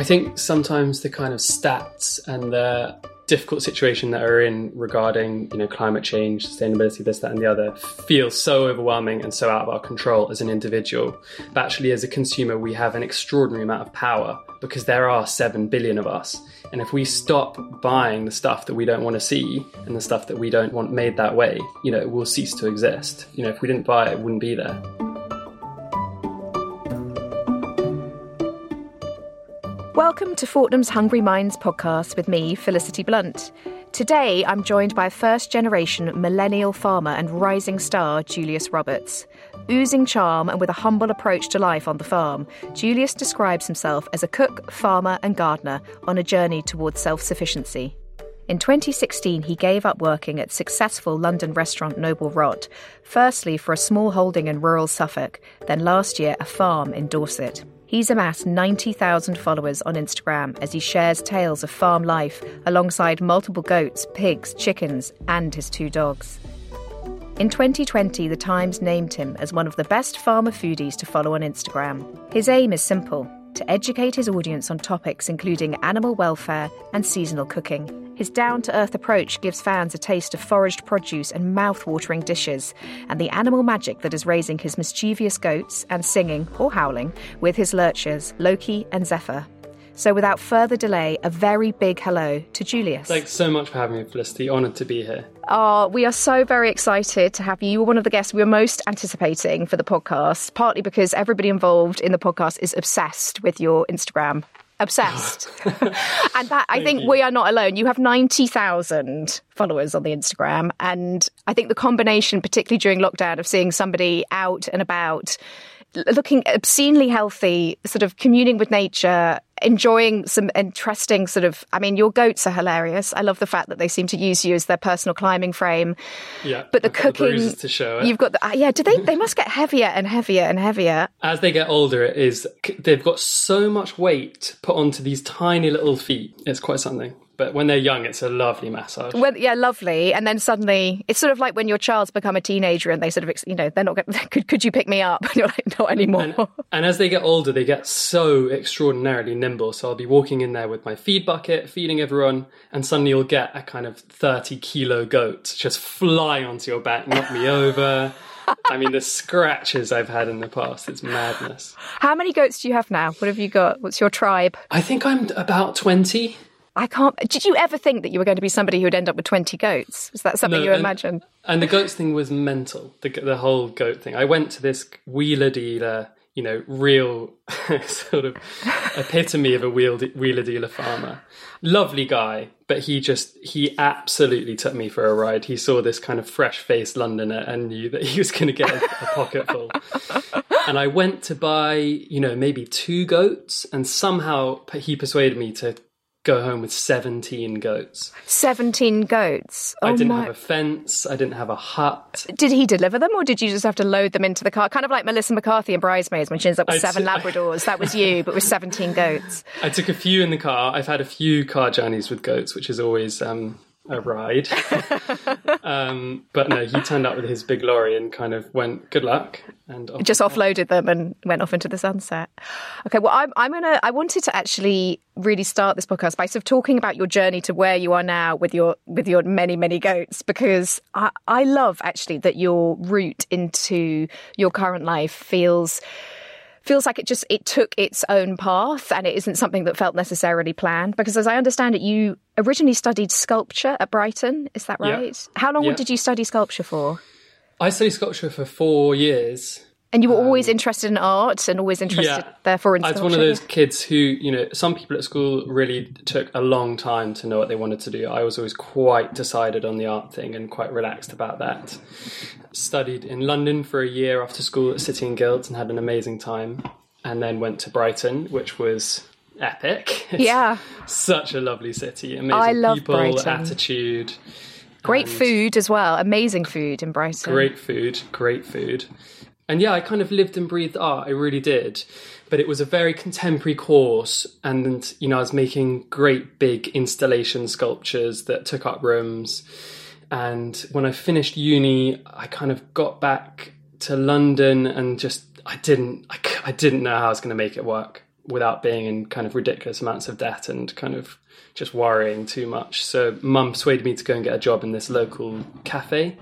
I think sometimes the kind of stats and the difficult situation that we're in regarding you know climate change sustainability this that and the other feels so overwhelming and so out of our control as an individual. But actually as a consumer we have an extraordinary amount of power because there are 7 billion of us. And if we stop buying the stuff that we don't want to see and the stuff that we don't want made that way you know it will cease to exist. You know if we didn't buy it it wouldn't be there Welcome to Fortnum's Hungry Minds podcast with me, Felicity Blunt. Today, I'm joined by first generation millennial farmer and rising star Julius Roberts. Oozing charm and with a humble approach to life on the farm, Julius describes himself as a cook, farmer, and gardener on a journey towards self sufficiency. In 2016, he gave up working at successful London restaurant Noble Rot, firstly for a small holding in rural Suffolk, then last year a farm in Dorset. He's amassed 90,000 followers on Instagram as he shares tales of farm life alongside multiple goats, pigs, chickens, and his two dogs. In 2020, The Times named him as one of the best farmer foodies to follow on Instagram. His aim is simple to educate his audience on topics including animal welfare and seasonal cooking. His down to earth approach gives fans a taste of foraged produce and mouth watering dishes, and the animal magic that is raising his mischievous goats and singing, or howling, with his lurchers, Loki and Zephyr. So, without further delay, a very big hello to Julius. thanks so much for having me felicity honoured to be here Oh, we are so very excited to have you. You were one of the guests we were most anticipating for the podcast, partly because everybody involved in the podcast is obsessed with your Instagram. Obsessed. and that, I think you. we are not alone. You have 90,000 followers on the Instagram. And I think the combination, particularly during lockdown, of seeing somebody out and about, looking obscenely healthy, sort of communing with nature, enjoying some interesting sort of. I mean, your goats are hilarious. I love the fact that they seem to use you as their personal climbing frame. yeah But the I've cooking, bruises to show it you've got the uh, yeah. Do they? They must get heavier and heavier and heavier. as they get older, it is they've got so much weight put onto these tiny little feet. It's quite something. But when they're young, it's a lovely massage. Well, yeah, lovely. And then suddenly, it's sort of like when your child's become a teenager and they sort of, you know, they're not. Going, could could you pick me up? And you're like, not anymore. And, and as they get older, they get so extraordinarily nimble. So I'll be walking in there with my feed bucket, feeding everyone, and suddenly you'll get a kind of 30 kilo goat just fly onto your back, knock me over. I mean, the scratches I've had in the past, it's madness. How many goats do you have now? What have you got? What's your tribe? I think I'm about 20. I can't. Did you ever think that you were going to be somebody who would end up with twenty goats? Was that something No, you and- imagined? And the goats thing was mental. The the whole goat thing. I went to this wheeler dealer, you know, real sort of epitome of a wheeler dealer farmer. Lovely guy, but he just he absolutely took me for a ride. He saw this kind of fresh faced Londoner and knew that he was going to get a, a pocket full. And I went to buy, you know, maybe two goats, and somehow he persuaded me to go home with seventeen goats. Seventeen goats. Oh I didn't my! have a fence. I didn't have a hut. Did he deliver them, or did you just have to load them into the car? Kind of like Melissa McCarthy in Bridesmaids when she ends up with I'd seven say- Labradors. That was you, but with seventeen goats. I took a few in the car. I've had a few car journeys with goats, which is always um, a ride. um, but no, he turned up with his big lorry and kind of went, "Good luck," and off just offloaded them and went off into the sunset. Okay, well, I'm, I'm gonna. I wanted to actually really start this podcast by sort of talking about your journey to where you are now with your with your many many goats because I, I love actually that your route into your current life feels feels like it just it took its own path and it isn't something that felt necessarily planned because as i understand it you originally studied sculpture at brighton is that Yeah. right how long Yeah. did you study sculpture for I studied sculpture for four years. And you were always interested in art and always interested, Um, yeah. therefore, in I was one of those kids who, you know, some people at school really took a long time to know what they wanted to do. I was always quite decided on the art thing and quite relaxed about that. Studied in London for a year after school at City and Guilds and had an amazing time. And then went to Brighton, which was epic. It's Yeah. Such a lovely city. Amazing I love people, Brighton. attitude. Great food as well. Amazing food in Brighton. Great food, great food. And yeah, I kind of lived and breathed art, I really did. But it was a very contemporary course, and you know, I was making great big installation sculptures that took up rooms. And when I finished uni, I kind of got back to London and just I didn't I didn't know how I was going to make it work. without being in kind of ridiculous amounts of debt and kind of just worrying too much. So mum persuaded me to go and get a job in this local cafe.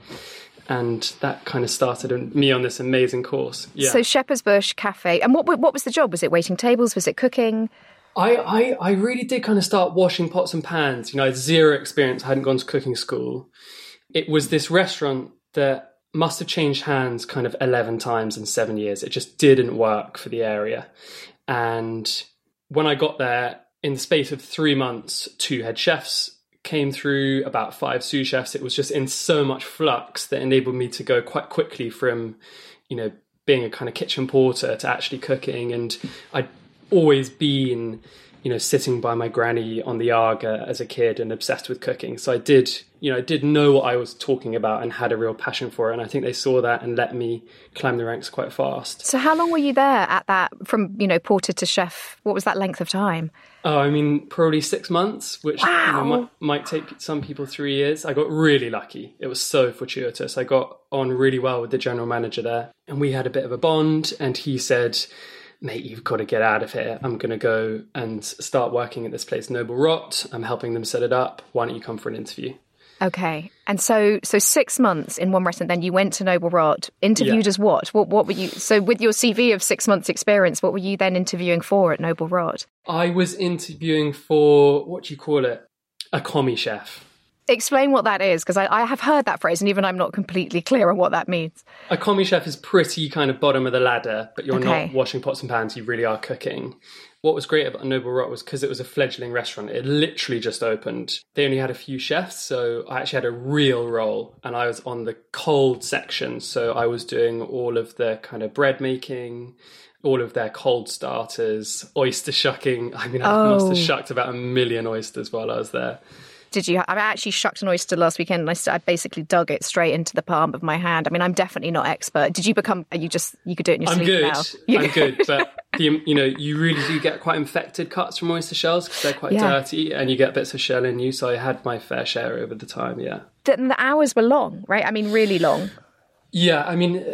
And that kind of started me on this amazing course. Yeah. So Shepherd's Bush Cafe, and what what was the job? Was it waiting tables? Was it cooking? I, I, I really did kind of start washing pots and pans. You know, I had zero experience. I hadn't gone to cooking school. It was this restaurant that must have changed hands kind of 11 times in seven years. It just didn't work for the area. And when I got there, in the space of three months, two head chefs came through, about five sous chefs. It was just in so much flux that enabled me to go quite quickly from, you know, being a kind of kitchen porter to actually cooking. And I'd always been you know, sitting by my granny on the Aga as a kid and obsessed with cooking. So I did, you know, I did know what I was talking about and had a real passion for it. And I think they saw that and let me climb the ranks quite fast. So how long were you there at that, from, you know, porter to chef? What was that length of time? Oh, I mean, probably six months, which wow. you know, might, might take some people three years. I got really lucky. It was so fortuitous. I got on really well with the general manager there and we had a bit of a bond and he said, mate, you've got to get out of here. I'm going to go and start working at this place, Noble Rot. I'm helping them set it up. Why don't you come for an interview? Okay. And so so 6 months in one restaurant then you went to Noble Rot, interviewed yeah. as what? What what were you So with your CV of 6 months experience, what were you then interviewing for at Noble Rot? I was interviewing for what do you call it? A commis chef. Explain what that is, because I, I, have heard that phrase, and even I'm not completely clear on what that means. A commis chef is pretty kind of bottom of the ladder, but you're okay. not washing pots and pans, you really are cooking. What was great about Noble Rot was because it was a fledgling restaurant, it literally just opened. They only had a few chefs, so I actually had a real role, and I was on the cold section, so I was doing all of the kind of bread making, all of their cold starters, oyster shucking. I mean, I oh. must have oh. shucked about a million oysters while I was there. Did you? I actually shucked an oyster last weekend, and I, I, basically dug it straight into the palm of my hand. I mean, I'm definitely not expert. Did you become? Are you just you could do it in your I'm sleep good. now? You're I'm good, but the, you know, you really do get quite infected cuts from oyster shells because they're quite yeah. dirty, and you get bits of shell in you. So I had my fair share over the time. Yeah. The, the hours were long, right? I mean, really long. Yeah, I mean.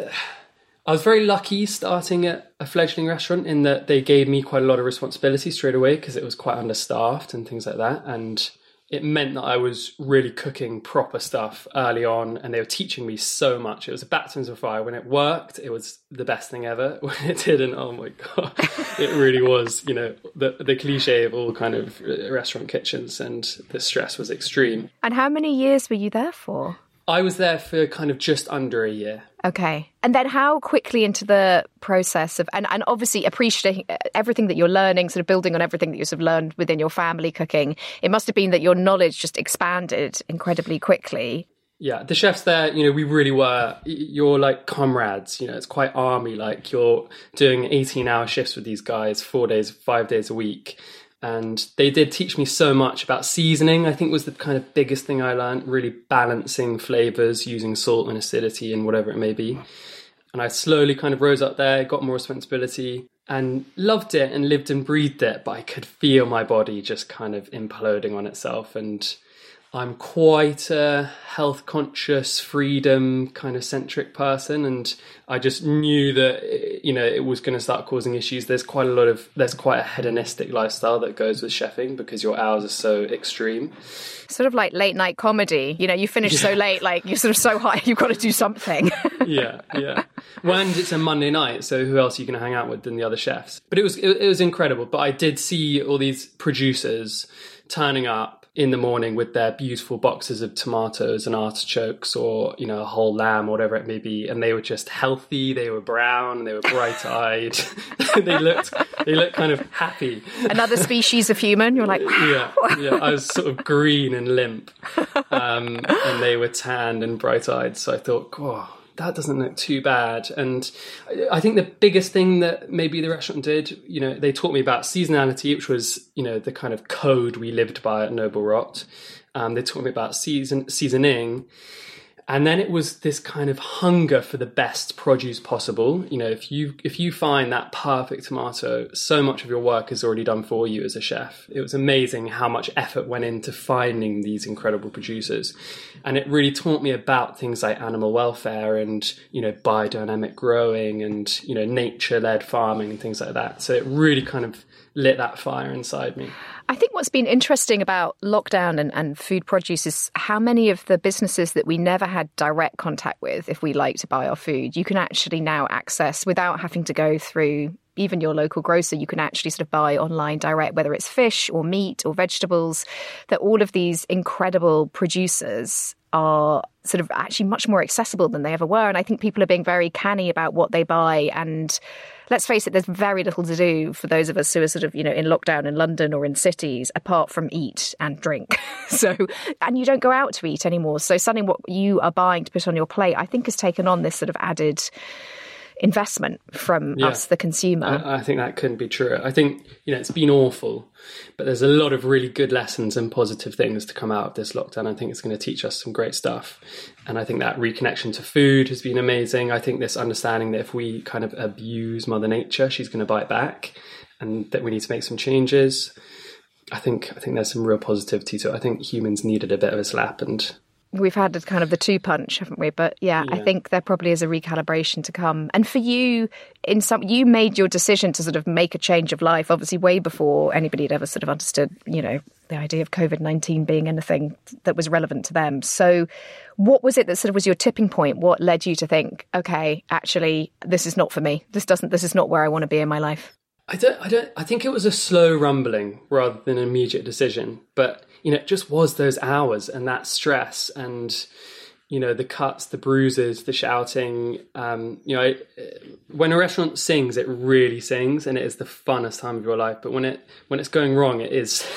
I was very lucky starting at a fledgling restaurant in that they gave me quite a lot of responsibility straight away because it was quite understaffed and things like that. And it meant that I was really cooking proper stuff early on, and they were teaching me so much. It was a baptism of fire. When it worked, it was the best thing ever. When it didn't, oh my god, it really was. You know, the the cliche of all kind of uh, restaurant kitchens, and the stress was extreme. And how many years were you there for? I was there for kind of just under a year. Okay. And then how quickly into the process of, and, and obviously appreciating uh, everything that you're learning, sort of building on everything that you sort of learned within your family cooking, it must have been that your knowledge just expanded incredibly quickly. Yeah, the chefs there, you know, we really were, you're like comrades, you know, it's quite army, like you're doing 18 hour shifts with these guys, four days, five days a week and they did teach me so much about seasoning i think was the kind of biggest thing i learned really balancing flavors using salt and acidity and whatever it may be. And i slowly kind of rose up there got more responsibility and loved it and lived and breathed it but i could feel my body just kind of imploding on itself. And I'm quite a health conscious, freedom kind of centric person, and I just knew that you know it was going to start causing issues. There's quite a lot of there's quite a hedonistic lifestyle that goes with chefing because your hours are so extreme. Sort of like late night comedy. You know, you finish yeah. so late, like you're sort of so high, you've got to do something. yeah, yeah. Well, and it's a Monday night, so who else are you going to hang out with than the other chefs? But it was it, it was incredible. But I did see all these producers turning up in the morning with their beautiful boxes of tomatoes and artichokes or you know a whole lamb or whatever it may be and they were just healthy they were brown they were bright-eyed. They looked they looked kind of happy. Another species of human? You're like yeah yeah i was sort of green and limp um, and they were tanned and bright-eyed so i thought oh that doesn't look too bad. And I think the biggest thing that maybe the restaurant did, you know, they taught me about seasonality, which was, you know, the kind of code we lived by at Noble Rot. Um, they taught me about season seasoning. And then it was this kind of hunger for the best produce possible. You know if you if you find that perfect tomato so much of your work is already done for you as a chef. It was amazing how much effort went into finding these incredible producers. And it really taught me about things like animal welfare and you know biodynamic growing and you know nature led farming and things like that. So it really kind of lit that fire inside me I think what's been interesting about lockdown and, and food produce is how many of the businesses that we never had direct contact with, if we like to buy our food, you can actually now access without having to go through even your local grocer, you can actually sort of buy online direct, whether it's fish or meat or vegetables, that all of these incredible producers are sort of actually much more accessible than they ever were. And I think people are being very canny about what they buy. And let's face it, there's very little to do for those of us who are sort of, you know, in lockdown in London or in cities apart from eat and drink. so, and you don't go out to eat anymore. So suddenly what you are buying to put on your plate, I think has taken on this sort of added investment from yeah. us, the consumer. I, I, think that couldn't be true. I think, you know, it's been awful, but there's a lot of really good lessons and positive things to come out of this lockdown. I think it's going to teach us some great stuff. And I think that reconnection to food has been amazing. I think this understanding that if we kind of abuse Mother Nature, she's going to bite back and that we need to make some changes. I think I think there's some real positivity to it. I think humans needed a bit of a slap and we've had kind of the two punch, haven't we? But yeah, yeah, I think there probably is a recalibration to come. And for you, in some, you made your decision to sort of make a change of life, obviously way before anybody had ever sort of understood, you know, the idea of COVID nineteen being anything that was relevant to them. So, what was it that sort of was your tipping point? What led you to think, okay, actually, this is not for me. This doesn't. This is not where I want to be in my life. I don't. I don't. I think it was a slow rumbling rather than an immediate decision, but you know, it just was those hours and that stress and, you know, the cuts, the bruises, the shouting. Um, you know, it, when a restaurant sings, it really sings and it is the funnest time of your life. But when it when it's going wrong, it is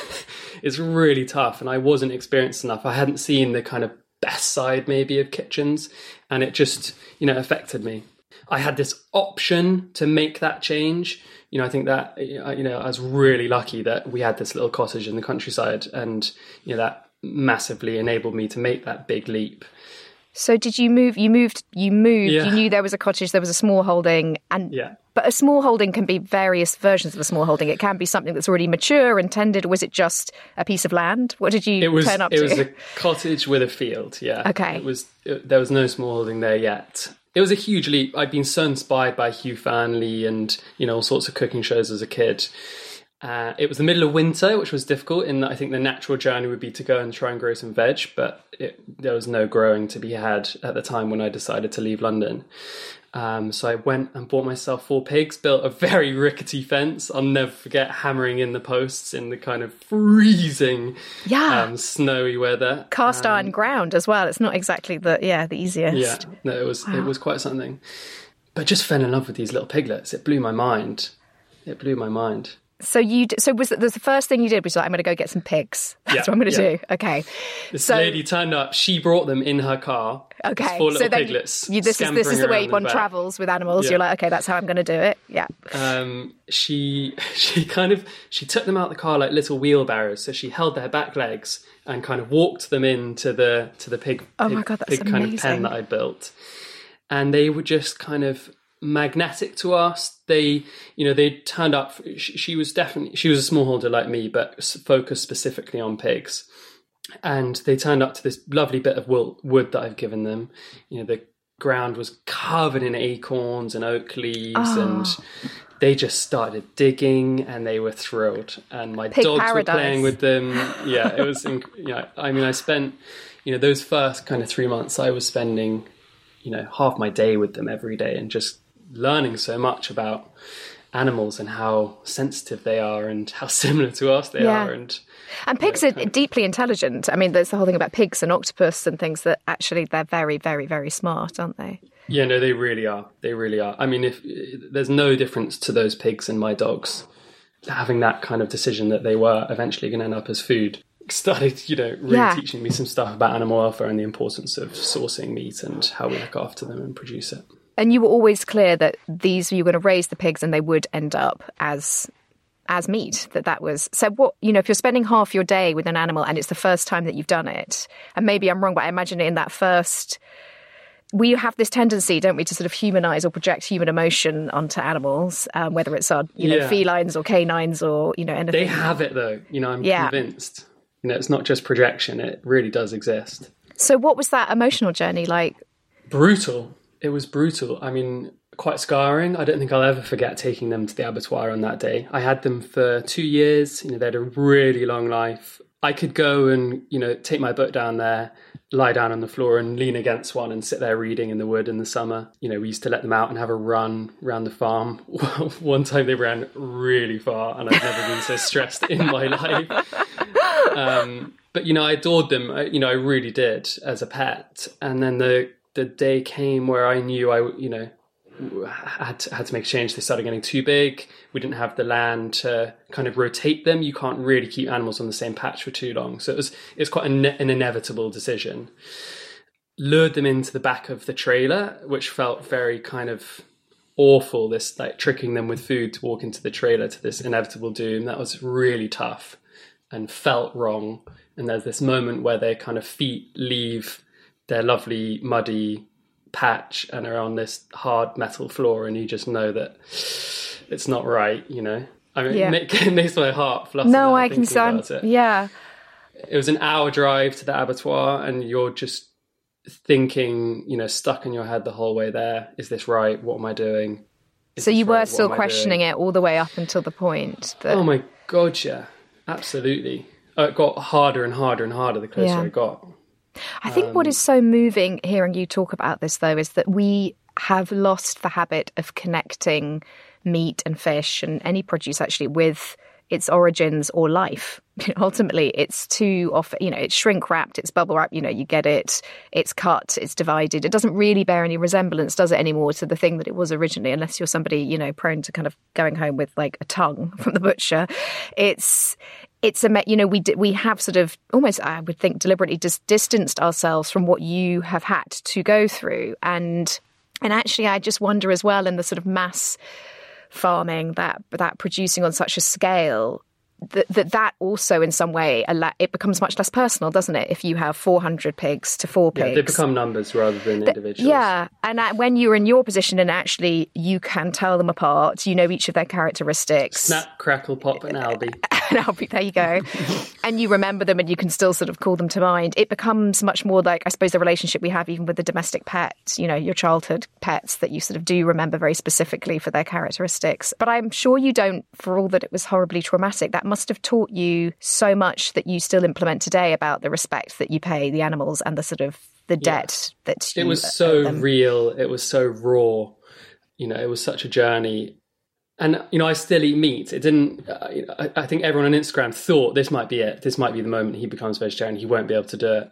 it's really tough. And I wasn't experienced enough. I hadn't seen the kind of best side maybe of kitchens, and it just you know affected me. I had this option to make that change you know, I think that uh, you know I was really lucky that we had this little cottage in the countryside, and you know that massively enabled me to make that big leap. So did you move? You moved. You moved. Yeah. You knew there was a cottage. There was a small holding, and yeah. But a small holding can be various versions of a small holding. It can be something that's already mature and tended. Or was it just a piece of land? What did you it was, turn up it to? It was a cottage with a field. Yeah. Okay. It was. It, there was no small holding there yet, it was a huge leap. I'd been so inspired by Hugh Fearnley and you know all sorts of cooking shows as a kid. Uh, it was the middle of winter, which was difficult. In that I think the natural journey would be to go and try and grow some veg, but it, there was no growing to be had at the time when I decided to leave London. Um, so I went and bought myself four pigs, built a very rickety fence. I'll never forget hammering in the posts in the kind of freezing, yeah, um, snowy weather. Cast um, iron ground as well. It's not exactly the yeah the easiest. Yeah, no, it was wow. it was quite something. But just fell in love with these little piglets. It blew my mind. It blew my mind. So you so was it the first thing you did was like I'm going to go get some pigs. That's yeah, what I'm going to yeah. do. Okay. This so, lady turned up. She brought them in her car. Okay. So then. You, this is this is the way one travels with animals. Yeah. You're like, okay, that's how I'm going to do it. Yeah. Um, she she kind of she took them out the car like little wheelbarrows. So she held their back legs and kind of walked them into the to the pig. Oh pig, my god, that's pig amazing. kind of pen that I built, and they were just kind of magnetic to us. They, you know, they turned up. She, she, was definitely she was a smallholder like me, but focused specifically on pigs. And they turned up to this lovely bit of wood that I've given them. You know, the ground was covered in acorns and oak leaves, oh. and they just started digging, and they were thrilled. And my Pig dogs paradise. were playing with them. Yeah, it was. you know, I mean, I spent, you know, those first kind of three months, I was spending you know half my day with them every day and just learning so much about animals and how sensitive they are and how similar to us they yeah. are and and pigs are deeply intelligent. I mean, there's the whole thing about pigs and octopus and things that actually they're very, very, very smart, aren't they? Yeah, no, they really are. They really are. I mean, if there's no difference to those pigs and my dogs having that kind of decision that they were eventually going to end up as food started, you know, really yeah. teaching me some stuff about animal welfare and the importance of sourcing meat and how we look after them and produce it. And you were always clear that these you were going to raise the pigs and they would end up as as meat that that was so what you know if you're spending half your day with an animal and it's the first time that you've done it and maybe i'm wrong but i imagine in that first we have this tendency, don't we, to sort of humanize or project human emotion onto animals, um, whether it's our, you know, Yeah. felines or canines or you know anything. They have it though. You know, I'm Yeah. convinced. You know, it's not just projection; it really does exist. So, what was that emotional journey like? Brutal. It was brutal. I mean, quite scarring. I don't think I'll ever forget taking them to the abattoir on that day. I had them for two years. You know, they had a really long life. I could go and you know take my book down there, lie down on the floor and lean against one and sit there reading in the wood in the summer. You know, we used to let them out and have a run around the farm. one time they ran really far, and I've never been so stressed in my life. Um, but you know, I adored them. I, you know, I really did as a pet. And then the the day came where I knew I, you know, had to, had to make a change. They started getting too big. We didn't have the land to kind of rotate them. You can't really keep animals on the same patch for too long. So it was it was quite an, an inevitable decision. Lured them into the back of the trailer, which felt very kind of awful. This like tricking them with food to walk into the trailer to this inevitable doom. That was really tough and felt wrong. And there's this moment where their kind of feet leave their lovely muddy patch and are on this hard metal floor, and you just know that it's not right. You know, I mean, Yeah. it, makes my heart flutter. No, I can sound. it. Yeah, It was an hour drive to the abattoir, and you're just thinking, you know, stuck in your head the whole way there. Is this right? What am I doing? Is so you were What still questioning it all the way up until the point that. Oh my god, yeah, absolutely. Oh, it got harder and harder and harder the closer Yeah. I got. I think Um, what is so moving hearing you talk about this, though, is that we have lost the habit of connecting meat and fish and any produce actually with its origins or life. Ultimately, it's too often, you know, it's shrink wrapped, it's bubble wrapped, you know, you get it, it's cut, it's divided. It doesn't really bear any resemblance, does it, anymore to the thing that it was originally, unless you're somebody, you know, prone to kind of going home with like a tongue from the butcher. It's, it's a, you know, we, we have sort of almost, I would think, deliberately dis- distanced ourselves from what you have had to go through. And, and actually, I just wonder as well in the sort of mass farming that that producing on such a scale that that, that also in some way it becomes much less personal doesn't it if you have 400 pigs to four Yeah, pigs they become numbers rather than individuals. yeah, and uh, when you're in your position and actually you can tell them apart, you know each of their characteristics. Snap, crackle, pop, and Albie. and be there you go. and you remember them and you can still sort of call them to mind. It becomes much more like I suppose the relationship we have even with the domestic pets, you know, your childhood pets that you sort of do remember very specifically for their characteristics. But I'm sure you don't for all that it was horribly traumatic. That must have taught you so much that you still implement today about the respect that you pay the animals and the sort of the debt that you It was uh, so them. real. It was so raw. You know, it was such a journey. And you know, I still eat meat. It didn't. Uh, I, I think everyone on Instagram thought this might be it. This might be the moment he becomes vegetarian. He won't be able to do it.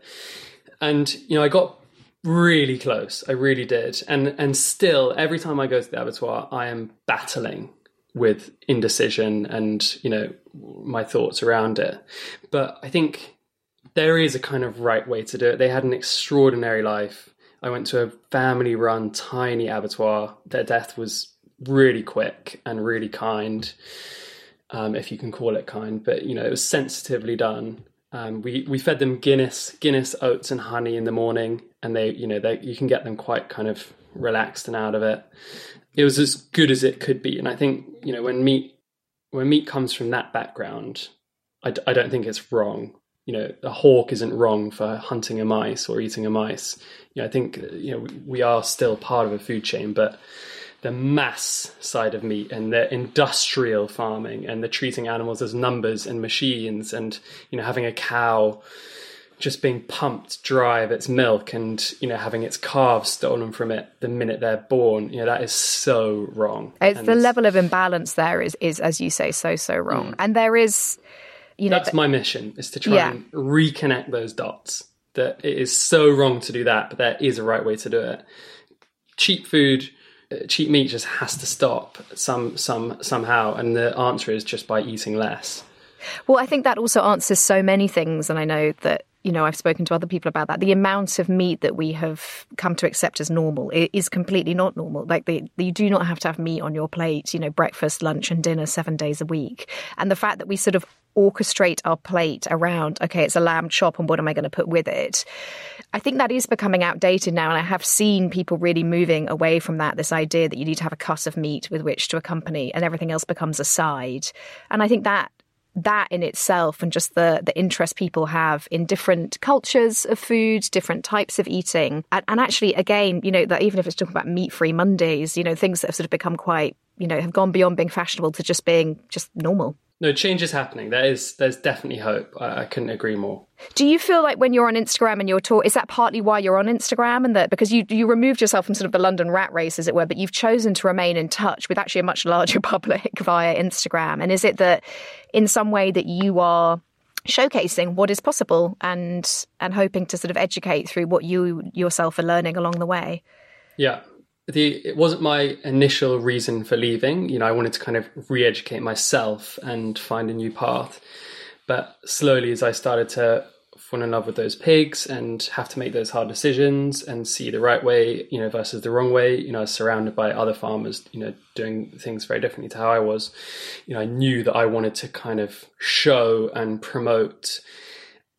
And you know, I got really close. I really did. And and still, every time I go to the abattoir, I am battling with indecision and you know my thoughts around it. But I think there is a kind of right way to do it. They had an extraordinary life. I went to a family run tiny abattoir. Their death was really quick and really kind, um, if you can call it kind, but you know, it was sensitively done. Um, we, we fed them Guinness, Guinness oats and honey in the morning, and they, you know, they, you can get them quite kind of relaxed and out of it. It was as good as it could be, and I think you know when meat when meat comes from that background, I, d- I don't think it's wrong. You know, a hawk isn't wrong for hunting a mice or eating a mice. You know, I think you know we, we are still part of a food chain, but the mass side of meat and the industrial farming and the treating animals as numbers and machines and you know having a cow just being pumped dry of its milk and you know having its calves stolen from it the minute they're born you know that is so wrong It's And the level of imbalance there is is as you say so so wrong. Mm. And there is you know that's my mission is to try Yeah. and reconnect those dots that it is so wrong to do that but there is a right way to do it cheap food Uh, cheap meat just has to stop some some somehow and the answer is just by eating less Well, I think that also answers so many things, and I know that you know, I've spoken to other people about that. The amount of meat that we have come to accept as normal is completely not normal. Like, the, you do not have to have meat on your plate, you know, breakfast, lunch, and dinner seven days a week. And the fact that we sort of orchestrate our plate around, okay, it's a lamb chop, and what am I going to put with it? I think that is becoming outdated now. And I have seen people really moving away from that this idea that you need to have a cut of meat with which to accompany, and everything else becomes a side. And I think that that in itself and just the the interest people have in different cultures of food, different types of eating, and, and actually, again, you know, that even if it's talking about meat free Mondays, you know, things that have sort of become quite, you know, have gone beyond being fashionable to just being just normal. No, change is happening. There is, there's definitely hope. I, I, couldn't agree more. Do you feel like when you're on Instagram and you're taught is that partly why you're on Instagram and that because you you removed yourself from sort of the London rat race, as it were, but you've chosen to remain in touch with actually a much larger public via Instagram? And is it that in some way that you are showcasing what is possible and and hoping to sort of educate through what you yourself are learning along the way? Yeah, the it wasn't my initial reason for leaving. You know, I wanted to kind of re-educate myself and find a new path. But slowly, as I started to fall in love with those pigs and have to make those hard decisions and see the right way, you know, versus the wrong way, you know, surrounded by other farmers, you know, doing things very differently to how I was. You know, I knew that I wanted to kind of show and promote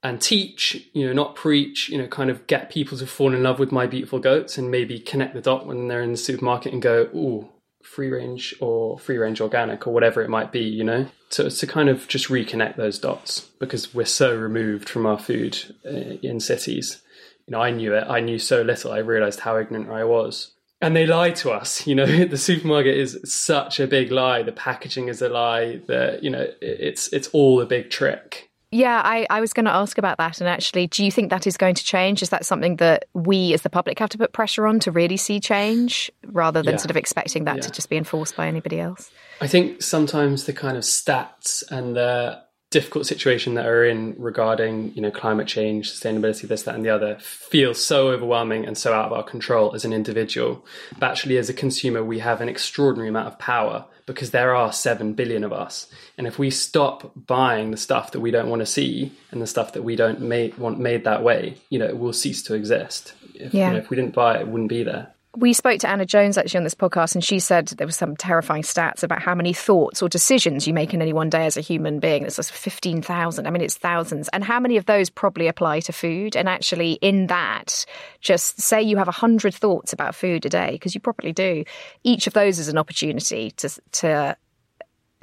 and teach, you know, not preach, you know, kind of get people to fall in love with my beautiful goats and maybe connect the dot when they're in the supermarket and go, ooh, free range or free range organic or whatever it might be, you know, to, to kind of just reconnect those dots because we're so removed from our food uh, in cities. You know, I knew it. I knew so little. I realized how ignorant I was. And they lie to us. You know, the supermarket is such a big lie. The packaging is a lie. The you know, it's it's all a big trick yeah, I, I was going to ask about that. And actually, do you think that is going to change? Is that something that we as the public have to put pressure on to really see change rather than yeah. sort of expecting that yeah. to just be enforced by anybody else? I think sometimes the kind of stats and the difficult situation that are in regarding you know climate change sustainability this that and the other feels so overwhelming and so out of our control as an individual but actually as a consumer we have an extraordinary amount of power because there are 7 billion of us. And if we stop buying the stuff that we don't want to see and the stuff that we don't want made that way you know it will cease to exist. If, yeah. you know, if we didn't buy it it wouldn't be there we spoke to Anna Jones actually on this podcast, and she said there were some terrifying stats about how many thoughts or decisions you make in any one day as a human being. It's just 15,000. I mean, it's thousands. And how many of those probably apply to food? And actually, in that, just say you have 100 thoughts about food a day, because you probably do. Each of those is an opportunity to, to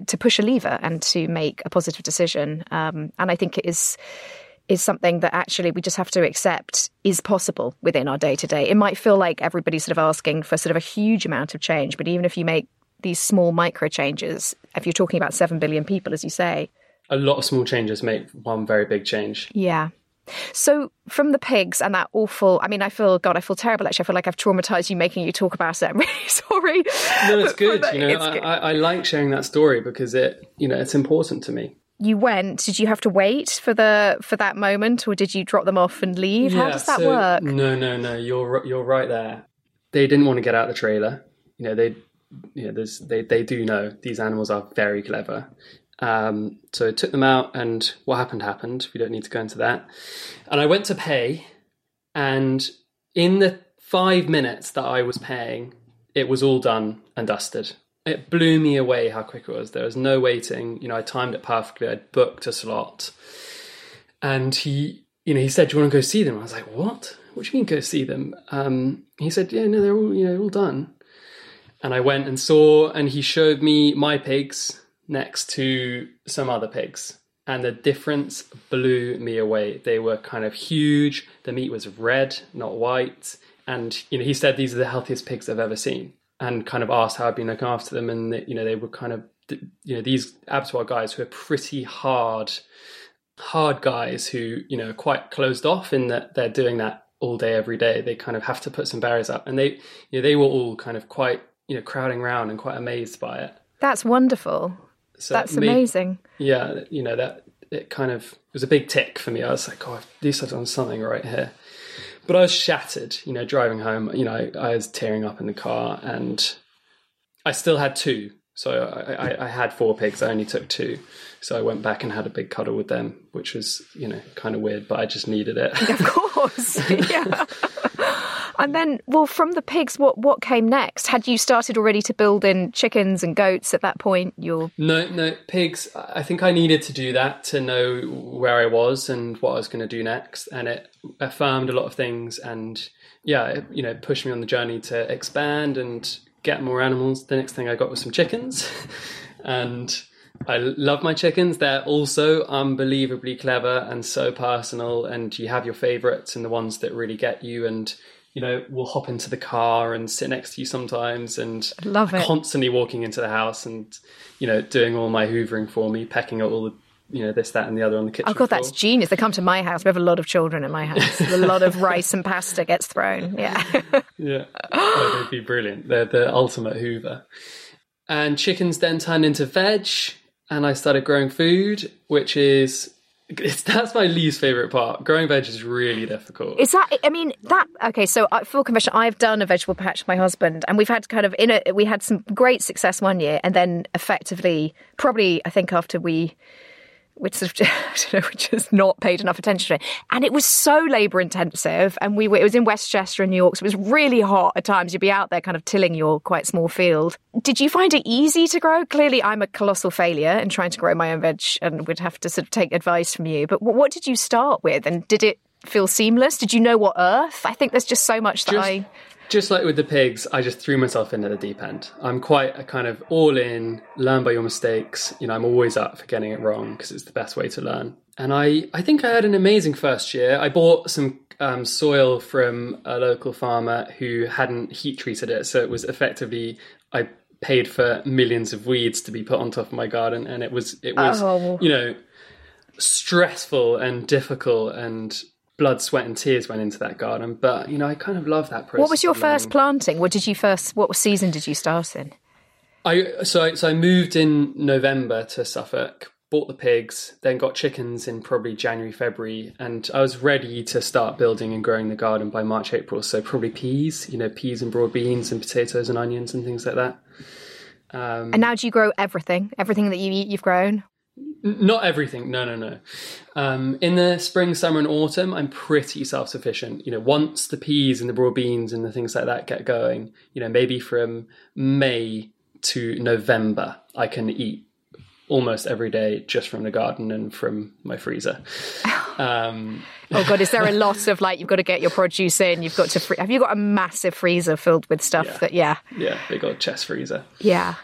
to push a lever and to make a positive decision. Um, and I think it is is something that actually we just have to accept is possible within our day to day. It might feel like everybody's sort of asking for sort of a huge amount of change, but even if you make these small micro changes, if you're talking about 7 billion people, as you say, a lot of small changes make one very big change. Yeah. So from the pigs and that awful, I mean, I feel, God, I feel terrible actually. I feel like I've traumatized you making you talk about it. I'm really sorry. No, it's good. you know, I, I, I like sharing that story because it, you know, it's important to me you went, did you have to wait for the for that moment, or did you drop them off and leave? Yeah, How does that so, work? No, no, no. You're you're right there. They didn't want to get out the trailer. You know, they, you know, there's they they do know these animals are very clever. Um, so I took them out, and what happened happened. We don't need to go into that. And I went to pay, and in the five minutes that I was paying, it was all done and dusted it blew me away how quick it was. There was no waiting. You know, I timed it perfectly. I'd booked a slot, and he, you know, he said, "Do you want to go see them?" I was like, "What? What do you mean go see them?" Um, he said, "Yeah, no, they're all, you know, all done." And I went and saw, and he showed me my pigs next to some other pigs, and the difference blew me away. They were kind of huge. The meat was red, not white, and you know, he said these are the healthiest pigs I've ever seen and kind of asked how I'd been looking after them, and that, you know they were kind of you know these abattoir guys who are pretty hard, hard guys who you know are quite closed off in that they're doing that all day every day. They kind of have to put some barriers up, and they you know they were all kind of quite you know crowding around and quite amazed by it. That's wonderful. So That's made, amazing. Yeah, you know that it kind of it was a big tick for me. I was like, oh, at least I've done something right here. But I was shattered, you know, driving home. You know, I was tearing up in the car, and I still had two. So I, I, I, had four pigs. I only took two. So I went back and had a big cuddle with them, which was, you know, kind of weird, but I just needed it. Of course. yeah. And then, well, from the pigs, what, what came next? Had you started already to build in chickens and goats at that point? Your No, no, pigs. I think I needed to do that to know where I was and what I was going to do next. And it affirmed a lot of things and, yeah, it, you know, pushed me on the journey to expand and get more animals. The next thing I got was some chickens, and I love my chickens. They're also unbelievably clever and so personal. And you have your favorites and the ones that really get you. And you know, will hop into the car and sit next to you sometimes, and love it. Constantly walking into the house and you know doing all my hoovering for me, pecking at all the you know this, that, and the other on the kitchen. Oh god, floor. that's genius! They come to my house. We have a lot of children in my house. a lot of rice and pasta gets thrown. Yeah, yeah, oh, they'd be brilliant. They're the ultimate Hoover. And chickens then turned into veg, and I started growing food, which is that's my least favorite part. Growing veg is really difficult. Is that? I mean, that okay. So, uh, full confession, I've done a vegetable patch with my husband, and we've had kind of in a we had some great success one year, and then effectively, probably I think after we which sort of, know, which has not paid enough attention to it. And it was so labour intensive. And we were, it was in Westchester in New York, so it was really hot at times. You'd be out there kind of tilling your quite small field. Did you find it easy to grow? Clearly, I'm a colossal failure in trying to grow my own veg and would have to sort of take advice from you. But what did you start with? And did it feel seamless? Did you know what earth? I think there's just so much that just, I just like with the pigs, I just threw myself into the deep end. I'm quite a kind of all in, learn by your mistakes. You know, I'm always up for getting it wrong because it's the best way to learn. And I, I think I had an amazing first year. I bought some um, soil from a local farmer who hadn't heat treated it. So it was effectively, I paid for millions of weeds to be put on top of my garden. And it was, it was, oh. you know, stressful and difficult and blood, sweat, and tears went into that garden. But you know, I kind of love that process. What was your first planting? What did you first? What season did you start in? I so I, so I moved in November to Suffolk. Bought the pigs, then got chickens in probably January, February, and I was ready to start building and growing the garden by March, April. So probably peas, you know, peas and broad beans and potatoes and onions and things like that. Um, and now do you grow everything? Everything that you eat, you've grown? Not everything. No, no, no. Um, in the spring, summer, and autumn, I'm pretty self sufficient. You know, once the peas and the broad beans and the things like that get going, you know, maybe from May to November, I can eat almost every day just from the garden and from my freezer. Um, oh god, is there a lot of like you've got to get your produce in? You've got to free- have you got a massive freezer filled with stuff yeah. that yeah yeah big old chest freezer yeah.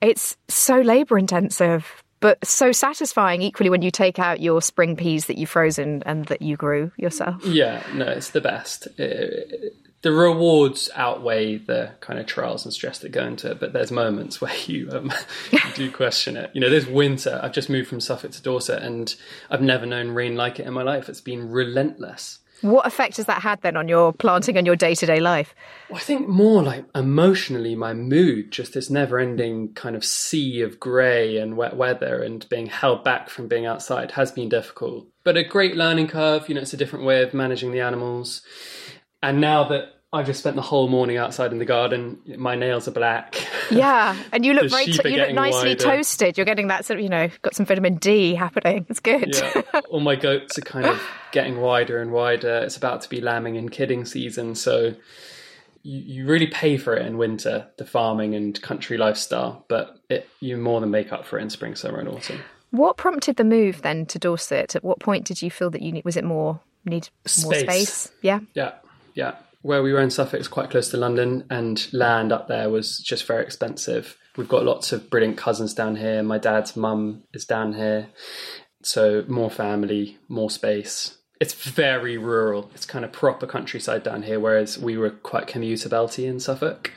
It's so labour intensive but so satisfying equally when you take out your spring peas that you frozen and that you grew yourself. Yeah, no, it's the best. It, the rewards outweigh the kind of trials and stress that go into it, but there's moments where you, um, you do question it. You know, this winter, I've just moved from Suffolk to Dorset and I've never known rain like it in my life. It's been relentless. What effect has that had then on your planting and your day to day life? Well, I think more like emotionally, my mood, just this never ending kind of sea of grey and wet weather and being held back from being outside has been difficult. But a great learning curve, you know, it's a different way of managing the animals. And now that I've just spent the whole morning outside in the garden. My nails are black. Yeah, and you look very t- you look nicely wider. toasted. You're getting that sort of you know got some vitamin D happening. It's good. Yeah, all my goats are kind of getting wider and wider. It's about to be lambing and kidding season, so you, you really pay for it in winter, the farming and country lifestyle. But it, you more than make up for it in spring, summer, and autumn. What prompted the move then to Dorset? At what point did you feel that you need? Was it more need more space? space? Yeah, yeah, yeah where we were in Suffolk is quite close to London, and land up there was just very expensive. We've got lots of brilliant cousins down here. My dad's mum is down here, so more family, more space. It's very rural. It's kind of proper countryside down here, whereas we were quite commuter belty in Suffolk.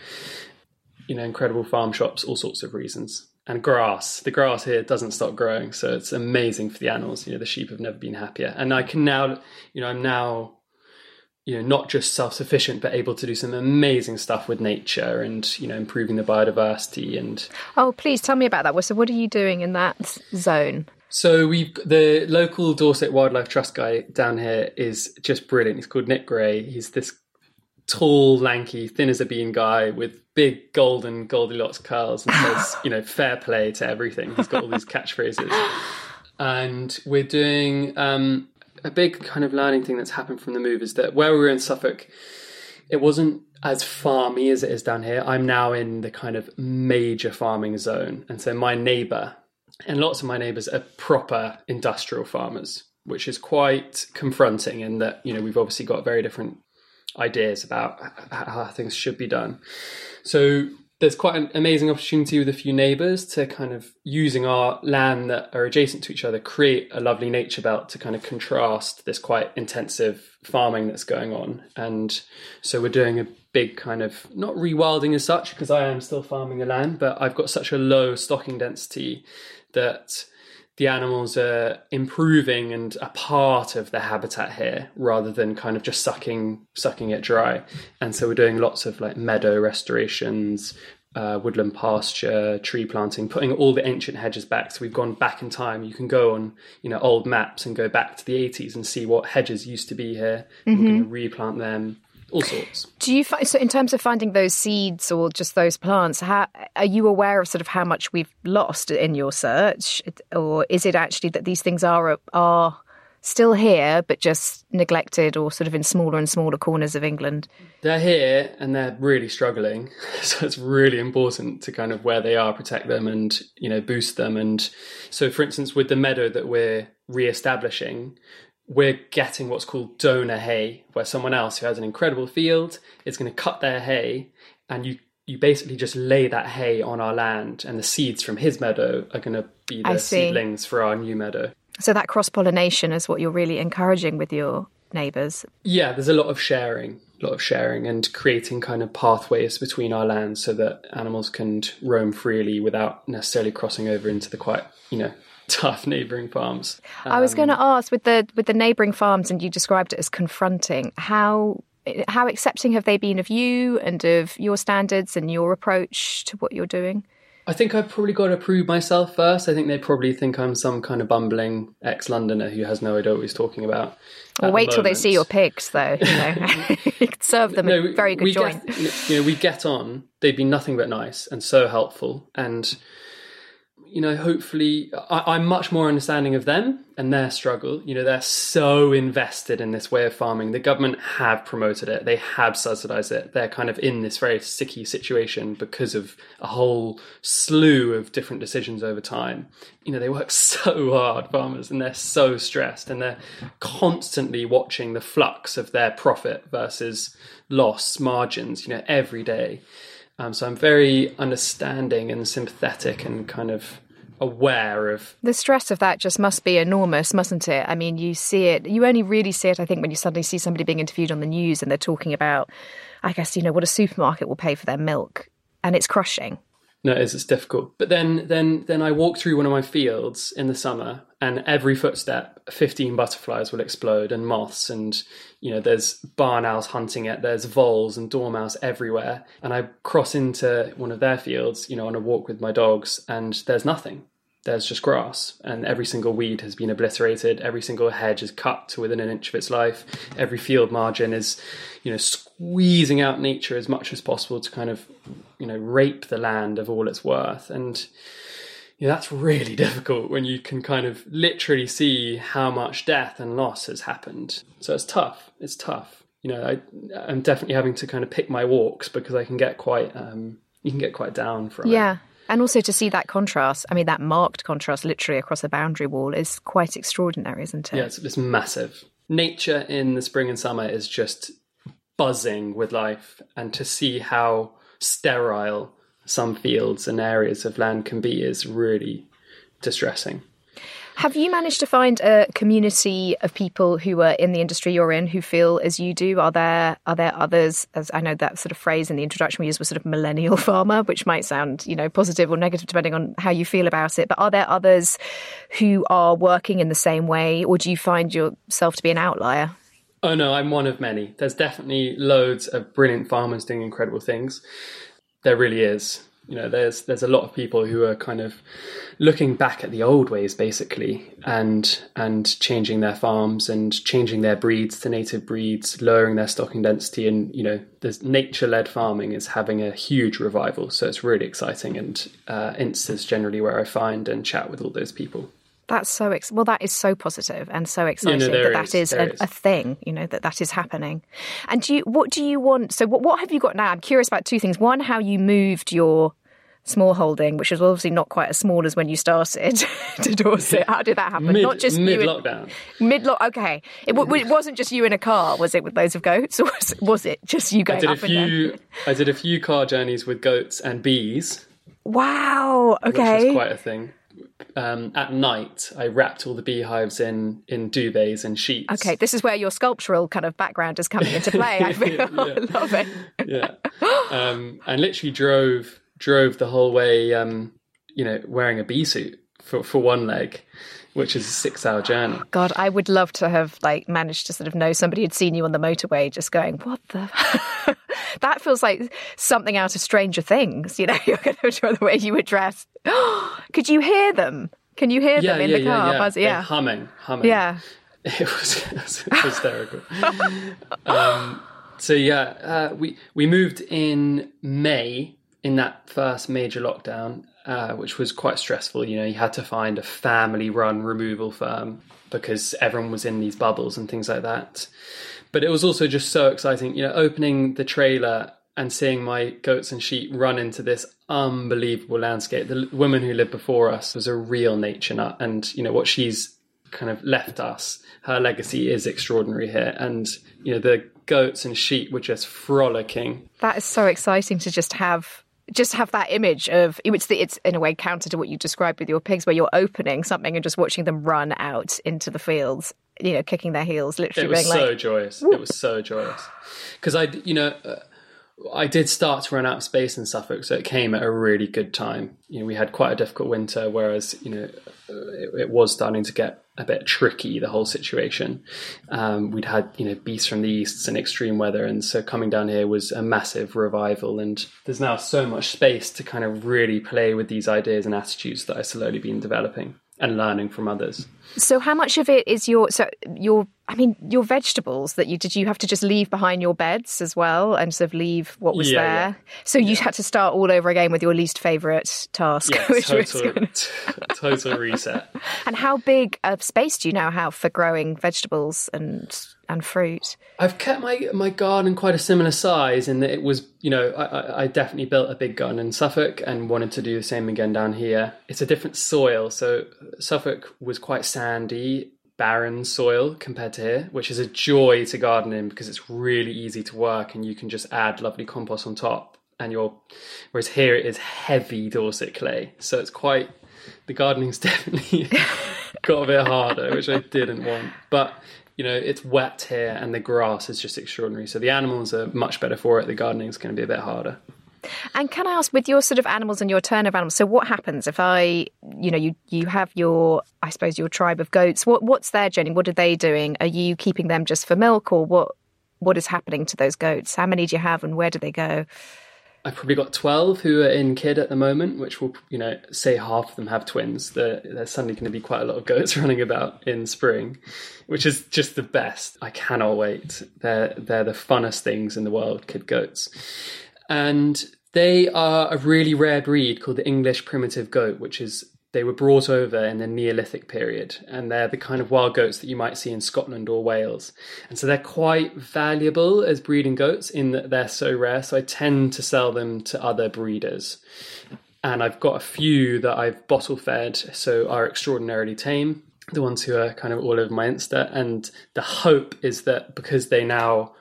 You know, incredible farm shops, all sorts of reasons and grass. The grass here doesn't stop growing, so it's amazing for the animals. You know, the sheep have never been happier, and I can now, you know, I'm now you know not just self-sufficient but able to do some amazing stuff with nature and you know improving the biodiversity and oh please tell me about that so what are you doing in that zone so we've the local dorset wildlife trust guy down here is just brilliant he's called nick gray he's this tall, lanky, thin as a bean guy with big golden Goldilocks curls and says, you know, fair play to everything. He's got all these catchphrases. And we're doing um, a big kind of learning thing that's happened from the move is that where we were in Suffolk, it wasn't as farmy as it is down here. I'm now in the kind of major farming zone. And so my neighbour and lots of my neighbours are proper industrial farmers, which is quite confronting in that, you know, we've obviously got very different ideas about how things should be done. So there's quite an amazing opportunity with a few neighbours to kind of using our land that are adjacent to each other, create a lovely nature belt to kind of contrast this quite intensive farming that's going on. And so we're doing a big kind of not rewilding as such, because I am still farming the land, but I've got such a low stocking density that the animals are improving and a part of the habitat here rather than kind of just sucking sucking it dry. And so we're doing lots of like meadow restorations uh, woodland pasture tree planting putting all the ancient hedges back. So we've gone back in time. You can go on you know old maps and go back to the 80s and see what hedges used to be here. Mm-hmm. we're going to replant them all sorts. Do you find so in terms of finding those seeds or just those plants? How are you aware of sort of how much we've lost in your search, or is it actually that these things are are still here but just neglected or sort of in smaller and smaller corners of England? They're here and they're really struggling, so it's really important to kind of where they are protect them and you know boost them. And so, for instance, with the meadow that we're re-establishing we're getting what's called donor hay, where someone else who has an incredible field is going to cut their hay, and you you basically just lay that hay on our land, and the seeds from his meadow are going to be the seedlings for our new meadow. So that cross pollination is what you're really encouraging with your neighbours. Yeah, there's a lot of sharing, a lot of sharing, and creating kind of pathways between our lands so that animals can roam freely without necessarily crossing over into the quite, you know, tough neighbouring farms. Um, I was going to um, ask with the with the neighbouring farms, and you described it as confronting. How how accepting have they been of you and of your standards and your approach to what you're doing? I think I've probably got to prove myself first. I think they probably think I'm some kind of bumbling ex Londoner who has no idea what he's talking about. Well, wait the till they see your pigs, though. You know, you could serve them no, a very good joint. Get, you know, we get on. They've been nothing but nice and so helpful, and you know, hopefully, I, am much more understanding of them and their struggle. You know, they're so invested in this way of farming. The government have promoted it, they have subsidized it. They're kind of in this very sticky situation because of a whole slew of different decisions over time. You know, they work so hard, farmers, and they're so stressed, and they're constantly watching the flux of their profit versus loss margins, you know, every day. Um, so I'm very understanding and sympathetic and kind of aware of the stress of that just must be enormous mustn't it? I mean you see it you only really see it i think when you suddenly see somebody being interviewed on the news and they're talking about i guess you know what a supermarket will pay for their milk and it's crushing no, it is. It's difficult. But then, then, then I walk through one of my fields in the summer, and every footstep, fifteen butterflies will explode, and moths, and you know, there's barn owls hunting it. There's voles and dormouse everywhere, and I cross into one of their fields, you know, on a walk with my dogs, and there's nothing. There's just grass, and every single weed has been obliterated. Every single hedge is cut to within an inch of its life. Every field margin is, you know, squeezing out nature as much as possible to kind of you know rape the land of all it's worth and you know, that's really difficult when you can kind of literally see how much death and loss has happened so it's tough it's tough you know I, i'm definitely having to kind of pick my walks because i can get quite um, you can get quite down from yeah. it and also to see that contrast, I mean, that marked contrast literally across a boundary wall is quite extraordinary, isn't it? Yeah, it's, it's massive. Nature in the spring and summer is just buzzing with life, and to see how sterile some fields and areas of land can be is really distressing. Have you managed to find a community of people who are in the industry you're in who feel as you do? Are there are there others? As I know that sort of phrase in the introduction we used was sort of millennial farmer, which might sound you know positive or negative depending on how you feel about it. But are there others who are working in the same way, or do you find yourself to be an outlier? Oh no, I'm one of many. There's definitely loads of brilliant farmers doing incredible things. There really is. You know, there's there's a lot of people who are kind of looking back at the old ways, basically, and and changing their farms and changing their breeds to native breeds, lowering their stocking density, and you know, there's nature-led farming is having a huge revival. So it's really exciting, and uh, Insta is generally where I find and chat with all those people. That's so ex- well. That is so positive and so exciting yeah, no, that that is, is a, a, thing. You know that that is happening. And do you? What do you want? So what? What have you got now? I'm curious about two things. One, how you moved your small holding, which is obviously not quite as small as when you started to Dorset. How did that happen? Mid, not just mid lockdown. Mid lock. Okay, it, it, wasn't just you in a car, was it? With loads of goats, or was, was it just you going I did up a few, I did a few car journeys with goats and bees. Wow. Okay. Which was quite a thing um, at night, I wrapped all the beehives in in duvets and sheets. Okay, this is where your sculptural kind of background is coming into play. I feel, yeah. Love it. yeah, um, and literally drove drove the whole way. Um, you know, wearing a bee suit for for one leg, which is a six hour journey. God, I would love to have like managed to sort of know somebody had seen you on the motorway, just going, "What the." that feels like something out of Stranger Things. You know, you're going to the way you were dressed. Could you hear them? Can you hear yeah, them in yeah, the car? Yeah, yeah. yeah. humming, humming. Yeah. It was, it was hysterical. um, so yeah, uh, we we moved in May in that first major lockdown, uh, which was quite stressful. You know, you had to find a family-run removal firm because everyone was in these bubbles and things like that. But it was also just so exciting, you know, opening the trailer and seeing my goats and sheep run into this unbelievable landscape. The woman who lived before us was a real nature nut, and you know what she's kind of left us. Her legacy is extraordinary here, and you know the goats and sheep were just frolicking. That is so exciting to just have just have that image of it's the, it's in a way counter to what you described with your pigs, where you're opening something and just watching them run out into the fields, you know, kicking their heels, literally. It was so like, joyous. Whoop. It was so joyous because I, you know. Uh, I did start to run out of space in Suffolk, so it came at a really good time. You know, we had quite a difficult winter, whereas you know it, it was starting to get a bit tricky. The whole situation. Um, we'd had you know beasts from the east and extreme weather, and so coming down here was a massive revival. And there's now so much space to kind of really play with these ideas and attitudes that I've slowly been developing and learning from others. So how much of it is your so your I mean your vegetables that you did you have to just leave behind your beds as well and sort of leave what was yeah, there? Yeah. So you had to start all over again with your least favorite task, yeah, which total, total reset. And how big of space do you now have for growing vegetables and and fruit? I've kept my my garden quite a similar size in that it was, you know, I, I definitely built a big garden in Suffolk and wanted to do the same again down here. It's a different soil, so Suffolk was quite sandy, barren soil compared to here, which is a joy to garden in because it's really easy to work and you can just add lovely compost on top. And you're, whereas here it is heavy Dorset clay, so it's quite the gardening's definitely got a bit harder, which I didn't want. But you know, it's wet here and the grass is just extraordinary. So the animals are much better for it. The gardening is going to be a bit harder. And can I ask, with your sort of animals and your turn of animals, so what happens if I, you know, you you have your, I suppose, your tribe of goats. What what's their journey? What are they doing? Are you keeping them just for milk, or what? What is happening to those goats? How many do you have, and where do they go? I've probably got 12 who are in kid at the moment, which will, you know, say half of them have twins. There, there's suddenly going to be quite a lot of goats running about in spring, which is just the best. I cannot wait. They're, they're the funnest things in the world, kid goats. And they are a really rare breed called the English primitive goat, which is they were brought over in the Neolithic period, and they're the kind of wild goats that you might see in Scotland or Wales. And so they're quite valuable as breeding goats in that they're so rare. So I tend to sell them to other breeders. And I've got a few that I've bottle fed, so are extraordinarily tame, the ones who are kind of all over my Insta. And the hope is that because they now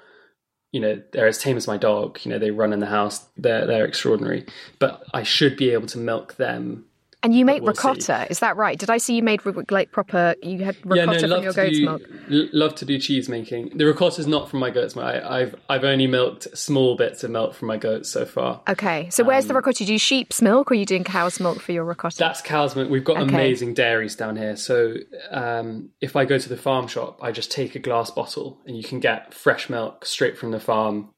you know they're as tame as my dog you know they run in the house they're they're extraordinary. But i should be able to milk them and you make we'll ricotta, see. is that right? Did I see you made like proper? You had ricotta yeah, no, from your goat's do, milk. Love to do cheese making. The ricotta is not from my goat's milk. I, have I've only milked small bits of milk from my goats so far. Okay, so where's um, the ricotta? Do you sheep's milk or are you doing cow's milk for your ricotta? That's cow's milk. We've got okay. amazing dairies down here. So um, if I go to the farm shop, I just take a glass bottle and you can get fresh milk straight from the farm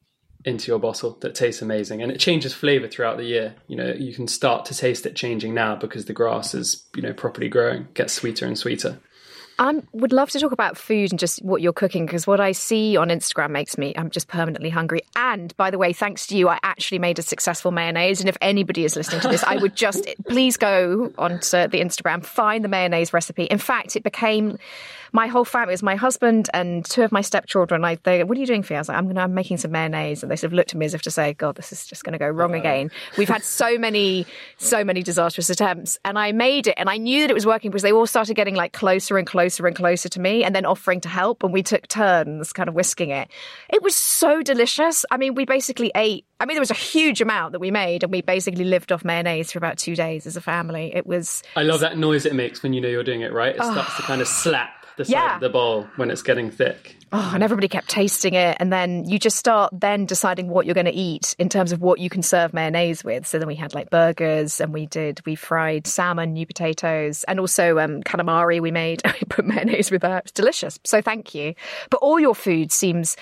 into your bottle that tastes amazing and it changes flavor throughout the year you know you can start to taste it changing now because the grass is you know properly growing gets sweeter and sweeter I would love to talk about food and just what you're cooking because what I see on Instagram makes me, I'm just permanently hungry. And by the way, thanks to you, I actually made a successful mayonnaise. And if anybody is listening to this, I would just please go onto the Instagram, find the mayonnaise recipe. In fact, it became my whole family was my husband and two of my stepchildren. Like, they, what are you doing for? I was like, I'm gonna, I'm making some mayonnaise, and they sort of looked at me as if to say, God, this is just going to go wrong uh-huh. again. We've had so many, so many disastrous attempts, and I made it, and I knew that it was working because they all started getting like closer and closer and closer to me, and then offering to help, and we took turns kind of whisking it. It was so delicious. I mean, we basically ate. I mean, there was a huge amount that we made, and we basically lived off mayonnaise for about two days as a family. It was. I love that noise it makes when you know you're doing it right. It starts to kind of slap the side Yeah. of the bowl when it's getting thick. Oh, and everybody kept tasting it, and then you just start then deciding what you're going to eat in terms of what you can serve mayonnaise with. So then we had like burgers, and we did we fried salmon, new potatoes, and also um, calamari. We made we put mayonnaise with that. It was delicious. So thank you. But all your food seems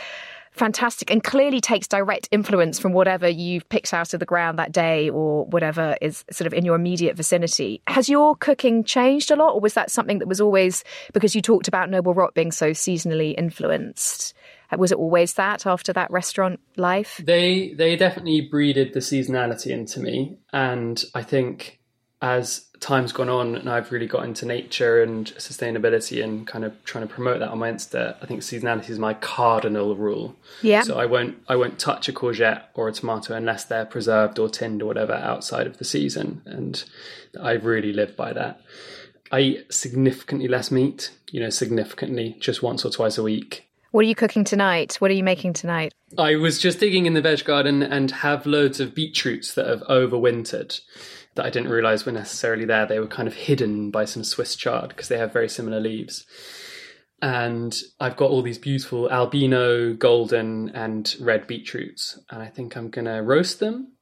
fantastic and clearly takes direct influence from whatever you've picked out of the ground that day or whatever is sort of in your immediate vicinity. Has your cooking changed a lot, or was that something that was always because you talked about Noble Rot being so seasonally influenced? Uh, was it always that after that restaurant life? They they definitely breeded the seasonality into me, and I think as time's gone on and I've really got into nature and sustainability and kind of trying to promote that on my Insta, I think seasonality is my cardinal rule. Yeah. So I won't I won't touch a courgette or a tomato unless they're preserved or tinned or whatever outside of the season, and I really live by that. I eat significantly less meat, you know, significantly, just once or twice a week. What are you cooking tonight? What are you making tonight? I was just digging in the veg garden and have loads of beetroots that have overwintered that I didn't realize were necessarily there. They were kind of hidden by some Swiss chard because they have very similar leaves. And I've got all these beautiful albino, golden, and red beetroots. And I think I'm going to roast them,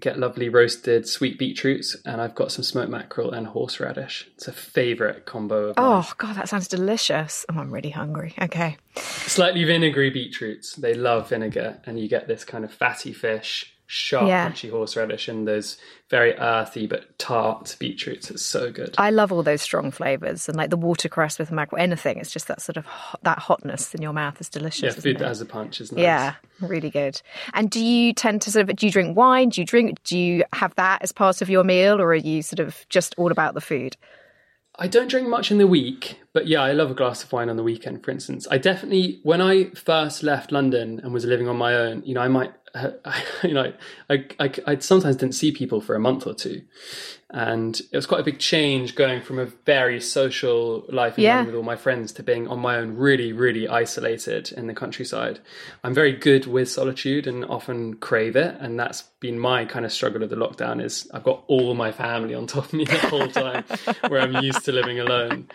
get lovely roasted sweet beetroots. And I've got some smoked mackerel and horseradish. It's a favorite combo of mine. Oh, God, that sounds delicious. Oh, I'm really hungry. Okay. slightly vinegary beetroots. They love vinegar, and you get this kind of fatty fish, sharp, Yeah. crunchy horseradish, and those very earthy but tart beetroots. It's so good. I love all those strong flavors and like the watercress with mackerel, anything. It's just that sort of hot, that hotness in your mouth is delicious. yeah, food it? that has a punch is nice. Yeah, really good. And do you tend to sort of do you drink wine? Do you drink? Do you have that as part of your meal, or are you sort of just all about the food? I don't drink much in the week, but yeah, I love a glass of wine on the weekend, for instance. I definitely, when I first left London and was living on my own, you know, I might, you know, I, I, I sometimes didn't see people for a month or two. And it was quite a big change going from a very social life Yeah. With all my friends to being on my own, really, really isolated in the countryside. I'm very good with solitude and often crave it. And that's been my kind of struggle of the lockdown is I've got all my family on top of me the whole time where I'm used to living alone.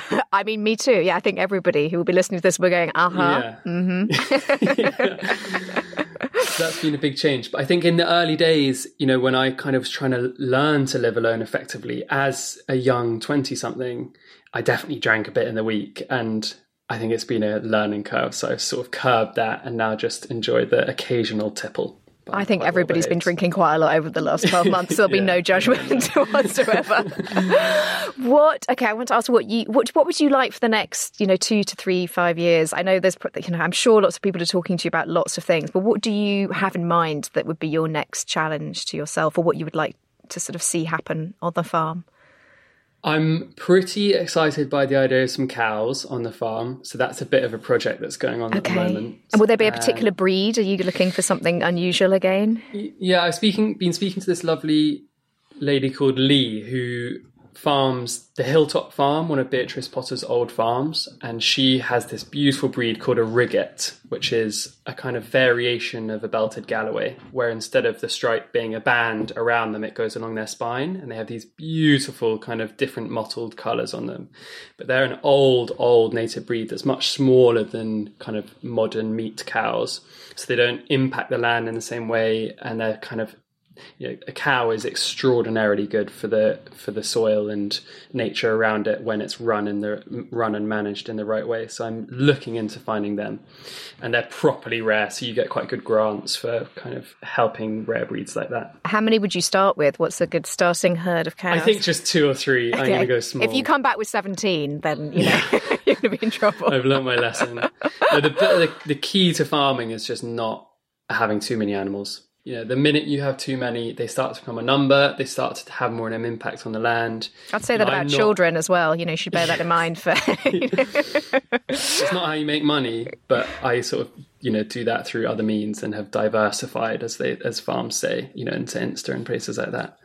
I mean, me too. Yeah, I think everybody who will be listening to this, we're going, uh huh. Yeah. So that's been a big change. But I think in the early days, you know, when I kind of was trying to learn to live alone effectively as a young 20 something, I definitely drank a bit in the week. And I think it's been a learning curve. So I've sort of curbed that and now just enjoy the occasional tipple. I think everybody's been drinking quite a lot over the last 12 months. So there'll be Yeah. no judgment whatsoever. what, okay, I want to ask what you, what, what would you like for the next, you know, two to three, five years? I know there's, you know, I'm sure lots of people are talking to you about lots of things, but what do you have in mind that would be your next challenge to yourself or what you would like to sort of see happen on the farm? I'm pretty excited by the idea of some cows on the farm. So that's a bit of a project that's going on at the moment. And will there be a Uh, particular breed? Are you looking for something unusual again? Yeah, I've speaking been speaking to this lovely lady called Lee who farms the Hilltop Farm, one of Beatrix Potter's old farms, and she has this beautiful breed called a Riggit, which is a kind of variation of a belted Galloway, where instead of the stripe being a band around them, it goes along their spine, and they have these beautiful kind of different mottled colours on them. But they're an old, old native breed that's much smaller than kind of modern meat cows, so they don't impact the land in the same way, and they're kind of you know, a cow is extraordinarily good for the for the soil and nature around it when it's run in the run and managed in the right way. So I'm looking into finding them, and they're properly rare. So you get quite good grants for kind of helping rare breeds like that. How many would you start with? What's a good starting herd of cows? I think just two or three. I'm going to go small. If you come back with 17, then you know you're going to be in trouble. I've learned my lesson. the, the the key to farming is just not having too many animals you know, the minute you have too many, they start to become a number. They start to have more of an impact on the land. I'd say that about not... children as well. You know, you should bear that in mind. For it's not how you make money, but I sort of you know do that through other means and have diversified, as they as farms say, you know, into Insta and places like that.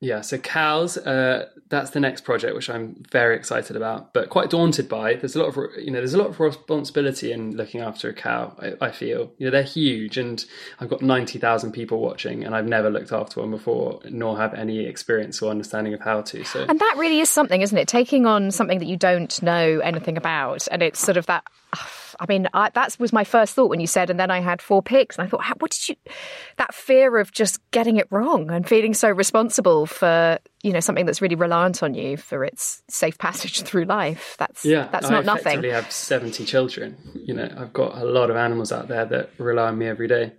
Yeah, so cows, uh, that's the next project which I'm very excited about, but quite daunted by. There's a lot of you know there's a lot of responsibility in looking after a cow. I, I feel you know they're huge, and I've got ninety thousand people watching, and I've never looked after one before, nor have any experience or understanding of how to. So, and that really is something, isn't it? Taking on something that you don't know anything about, and it's sort of that. I mean, I, that was my first thought when you said, and then I had four pigs, and I thought, what did you? That fear of just getting it wrong and feeling so responsible for you know something that's really reliant on you for its safe passage through life. That's yeah, that's not I nothing. I actually have seventy children. You know, I've got a lot of animals out there that rely on me every day.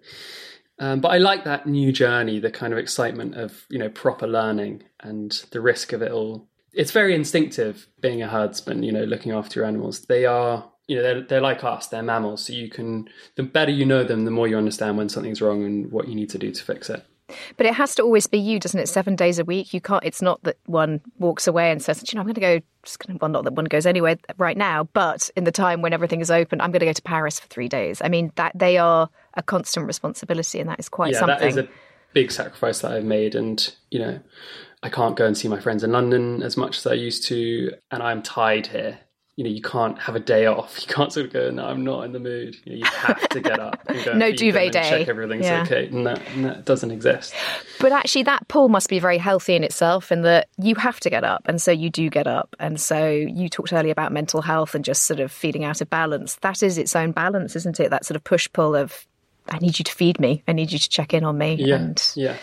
Um, but I like that new journey, the kind of excitement of you know proper learning and the risk of it all. It's very instinctive being a herdsman. You know, looking after your animals. They are you know they're, they're like us they're mammals so you can the better you know them the more you understand when something's wrong and what you need to do to fix it. But it has to always be you doesn't it? Seven days a week you can't it's not that one walks away and says you know i'm going to go well not that one goes anywhere right now but in the time when everything is open i'm going to go to paris for three days. I mean that they are a constant responsibility and that is quite yeah, something that is a big sacrifice that i've made and you know i can't go and see my friends in london as much as i used to and i'm tied here you know, you can't have a day off. You can't sort of go, no, I'm not in the mood. You, know, you have to get up and go. no duvet day. Check everything's yeah. okay. And that, and that doesn't exist. But actually, that pull must be very healthy in itself, in that you have to get up, and so you do get up. And so you talked earlier about mental health and just sort of feeling out of balance. That is its own balance, isn't it? That sort of push pull of I need you to feed me. I need you to check in on me. Yeah, and... yeah.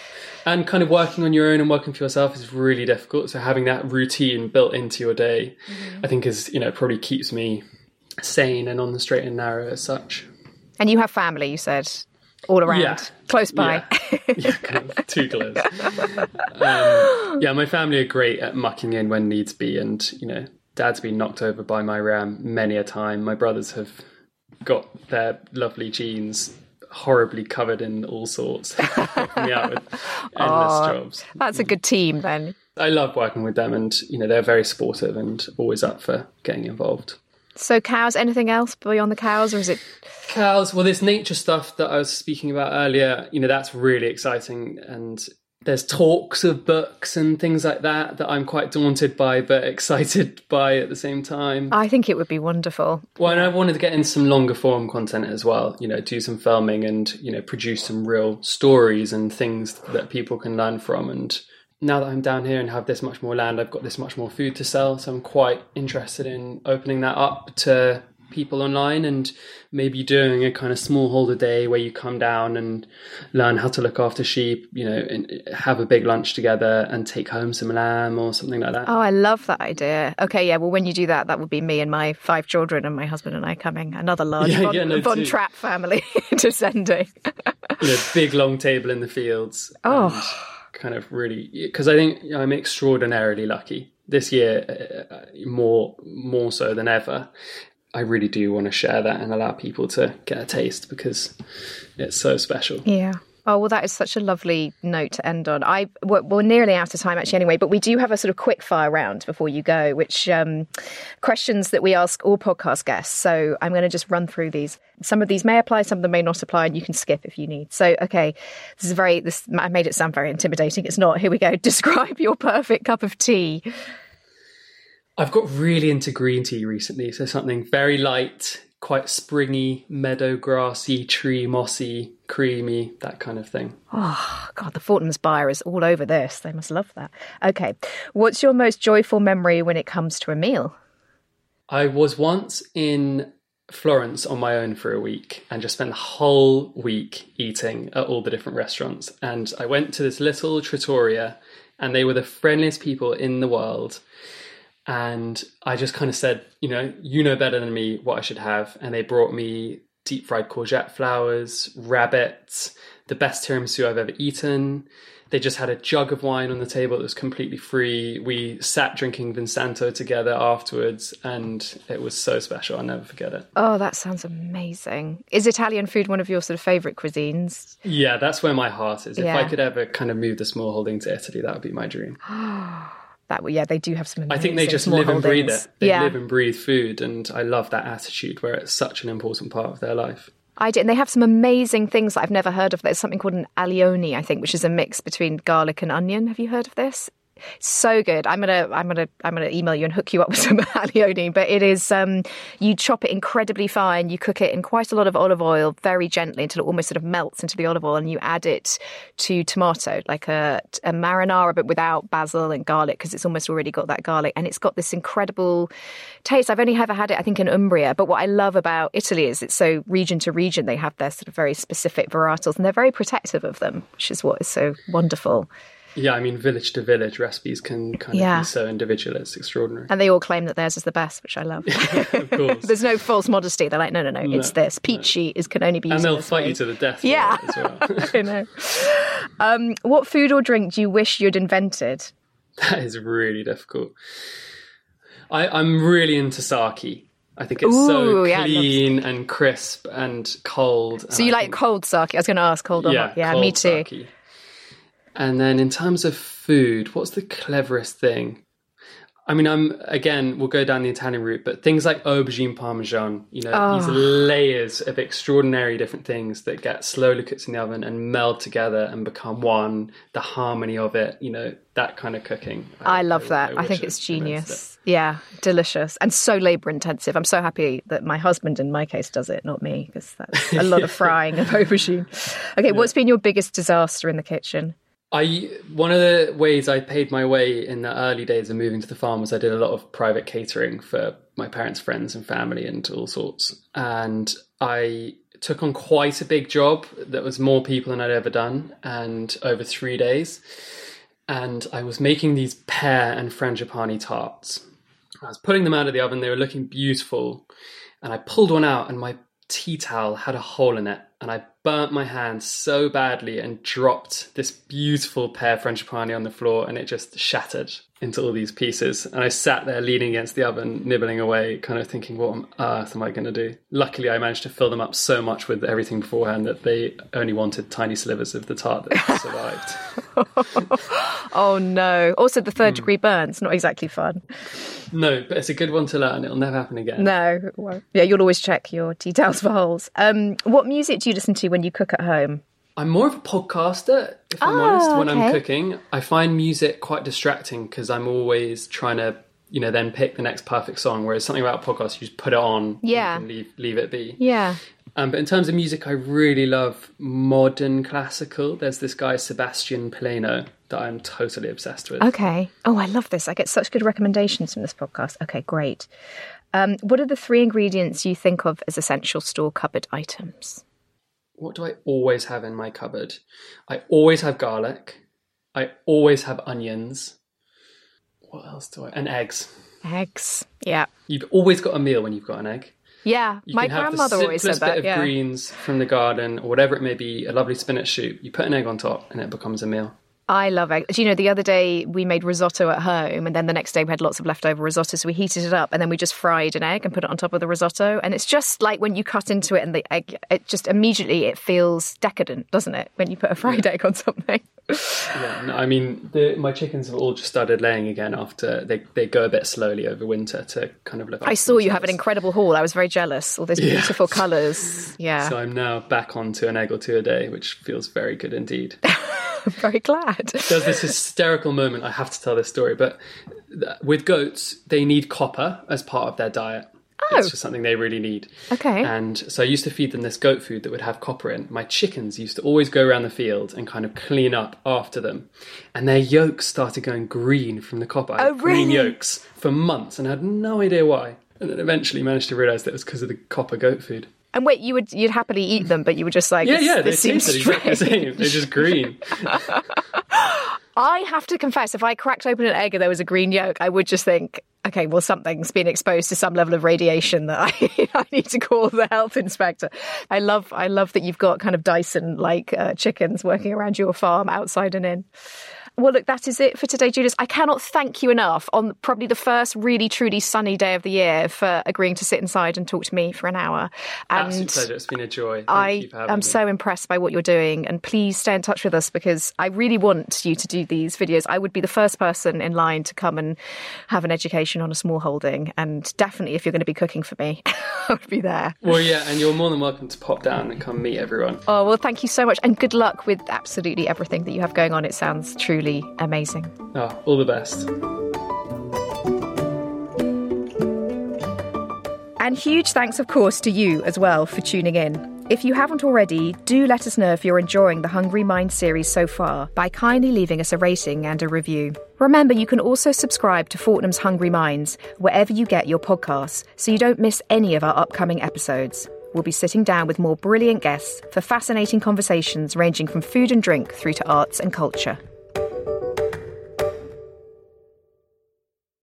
And kind of working on your own and working for yourself is really difficult. So having that routine built into your day, mm-hmm. I think is you know probably keeps me sane and on the straight and narrow as such. And you have family, you said, all around, yeah. close by. Yeah, yeah kind of too close. um, yeah, my family are great at mucking in when needs be, and you know, Dad's been knocked over by my ram many a time. My brothers have got their lovely jeans horribly covered in all sorts, me out with endless oh, jobs. That's a mm. good team then. I love working with them, and you know they're very supportive and always up for getting involved. So cows, anything else beyond the cows, or is it cows? Well, this nature stuff that I was speaking about earlier, you know, that's really exciting, and there's talks of books and things like that that I'm quite daunted by but excited by at the same time. I think it would be wonderful. Well, and I wanted to get in some longer form content as well, you know, do some filming and, you know, produce some real stories and things that people can learn from. And now that I'm down here and have this much more land, I've got this much more food to sell. So I'm quite interested in opening that up to people online and maybe doing a kind of smallholder day where you come down and learn how to look after sheep, you know, and have a big lunch together and take home some lamb or something like that. Oh, I love that idea. Okay, yeah, well, when you do that, that would be me and my five children and my husband and I coming, another large yeah, Von, yeah, no, Von Trapp family descending. you know, big long table in the fields. Oh. Kind of really, because I think I'm extraordinarily lucky this year, uh, more more so than ever, I really do want to share that and allow people to get a taste because it's so special. Yeah. Oh well, that is such a lovely note to end on. I we're, we're, nearly out of time actually, anyway. But we do have a sort of quick fire round before you go, which um, questions that we ask all podcast guests. So I'm going to just run through these. Some of these may apply, some of them may not apply, and you can skip if you need. So okay, this is very. This I made it sound very intimidating. It's not. Here we go. Describe your perfect cup of tea. I've got really into green tea recently, so something very light, quite springy, meadow grassy, tree mossy, creamy, that kind of thing. Oh, God, the Fortnum's buyer is all over this. They must love that. Okay, what's your most joyful memory when it comes to a meal? I was once in Florence on my own for a week and just spent the whole week eating at all the different restaurants. And I went to this little trattoria, and they were the friendliest people in the world. And I just kind of said, you know, you know better than me what I should have. And they brought me deep fried courgette flowers, rabbits, the best tiramisu I've ever eaten. They just had a jug of wine on the table that was completely free. We sat drinking Vinsanto together afterwards, and it was so special. I'll never forget it. Oh, that sounds amazing. Is Italian food one of your sort of favourite cuisines? Yeah, that's where my heart is. If I could ever kind of move the small holding to Italy, that would be my dream. That yeah, they do have some. Amazing I think they just live and breathe it. They yeah, live and breathe food, and I love that attitude where it's such an important part of their life. I did. And they have some amazing things that I've never heard of. There's something called an alioli, I think, which is a mix between garlic and onion. Have you heard of this? So good. I'm gonna, I'm gonna, I'm gonna email you and hook you up with some alioli. But it is, um, you chop it incredibly fine. You cook it in quite a lot of olive oil, very gently until it almost sort of melts into the olive oil, and you add it to tomato, like a, a marinara, but without basil and garlic, because it's almost already got that garlic, and it's got this incredible taste. I've only ever had it, I think, in Umbria. But what I love about Italy is it's so region to region. They have their sort of very specific varietals, and they're very protective of them, which is what is so wonderful. Yeah, I mean, village to village recipes can kind of Yeah. be so individual. It's extraordinary. And they all claim that theirs is the best, which I love. of course. There's no false modesty. They're like, no, no, no, it's this. Pici is can only be used and they'll fight way. you to the death. Yeah. it as well. I know. Um, what food or drink do you wish you'd invented? that is really difficult. I, I'm really into sake. I think it's Ooh, so yeah, clean and crisp and cold. So you like cold sake? I was going to ask cold or yeah. Yeah, me too. sake. And then in terms of food, what's the cleverest thing? I mean, I'm again, we'll go down the Italian route, but things like aubergine parmesan, you know, these Oh. layers of extraordinary different things that get slowly cooked in the oven and meld together and become one, the harmony of it, you know, that kind of cooking. I love that. I, wish think it's genius. Yeah, delicious and so labor intensive. I'm so happy that my husband, in my case, does it, not me, because that's a lot of frying of aubergine. Okay, what's been your biggest disaster in the kitchen? I one of the ways I paid my way in the early days of moving to the farm was I did a lot of private catering for my parents' friends and family and all sorts. And I took on quite a big job that was more people than I'd ever done, and over three days. And I was making these pear and frangipane tarts. I was pulling them out of the oven; they were looking beautiful. And I pulled one out, and my tea towel had a hole in it, and I burnt my hand so badly and dropped this beautiful pear frangipane on the floor, and it just shattered into all these pieces. And I sat there leaning against the oven, nibbling away, kind of thinking, what on earth am I going to do? Luckily, I managed to fill them up so much with everything beforehand that they only wanted tiny slivers of the tart that survived. Oh no! Also, the third degree burns not exactly fun. no, but it's a good one to learn. It'll never happen again. No, well, yeah, you'll always check your towels for holes. Um, what music do you listen to when you cook at home? I'm more of a podcaster, if I'm Oh, honest, when okay. I'm cooking. I find music quite distracting because I'm always trying to, you know, then pick the next perfect song. Whereas something about a podcast, you just put it on, Yeah. can leave leave it be. Yeah. Um, but in terms of music, I really love modern classical. There's this guy Sebastian Plano that I'm totally obsessed with. Okay. Oh, I love this. I get such good recommendations from this podcast. Okay, great. Um, what are the three ingredients you think of as essential store cupboard items? What do I always have in my cupboard? I always have garlic. I always have onions. What else do I? And eggs. Eggs. Yeah. You've always got a meal when you've got an egg. Yeah. You My can have grandmother the always said that. bit of Yeah. greens from the garden or whatever it may be, a lovely spinach soup. You put an egg on top and it becomes a meal. I love eggs. Do you know, the other day we made risotto at home, and then the next day we had lots of leftover risotto. So we heated it up, and then we just fried an egg and put it on top of the risotto. And it's just like when you cut into it, and the egg, it just immediately it feels decadent, doesn't it? When you put a fried egg on something. Yeah, no, I mean, the, my chickens have all just started laying again after they, they go a bit slowly over winter to kind of look. I saw you have an incredible haul. I was very jealous. All those beautiful colours. Yeah, So I'm now back onto an egg or two a day, which feels very good indeed. I'm very glad. There's this hysterical moment. I have to tell this story, but with goats, they need copper as part of their diet. It's oh. just something they really need. Okay. And so I used to feed them this goat food that would have copper in. My chickens used to always go around the field and kind of clean up after them. And their yolks started going green from the copper. Oh, Green really? yolks for months and I had no idea why. And then eventually managed to realise that it was because of the copper goat food. And wait, you would you'd happily eat them, but you were just like, Yeah, this, yeah, they this seems tasted exactly the strange. same. They're just green. I have to confess, if I cracked open an egg and there was a green yolk, I would just think, okay, well, something's been exposed to some level of radiation that I, I need to call the health inspector. I love, I love that you've got kind of Dyson like uh, chickens working around your farm, outside and in. Well, look, that is it for today, Julius. I cannot thank you enough on probably the first really truly sunny day of the year for agreeing to sit inside and talk to me for an hour. And Absolute pleasure. It's been a joy. Thank I you for having am me. so impressed by what you're doing, and please stay in touch with us because I really want you to do these videos. I would be the first person in line to come and have an education on a small holding, and definitely if you're going to be cooking for me, I would be there. Well, yeah, and you're more than welcome to pop down and come meet everyone. Oh, well, thank you so much, and good luck with absolutely everything that you have going on. It sounds truly amazing. Oh, all the best. And huge thanks, of course, to you as well for tuning in. If you haven't already, do let us know if you're enjoying the Hungry Mind series so far by kindly leaving us a rating and a review. Remember, you can also subscribe to Fortnum's Hungry Minds wherever you get your podcasts so you don't miss any of our upcoming episodes. We'll be sitting down with more brilliant guests for fascinating conversations ranging from food and drink through to arts and culture.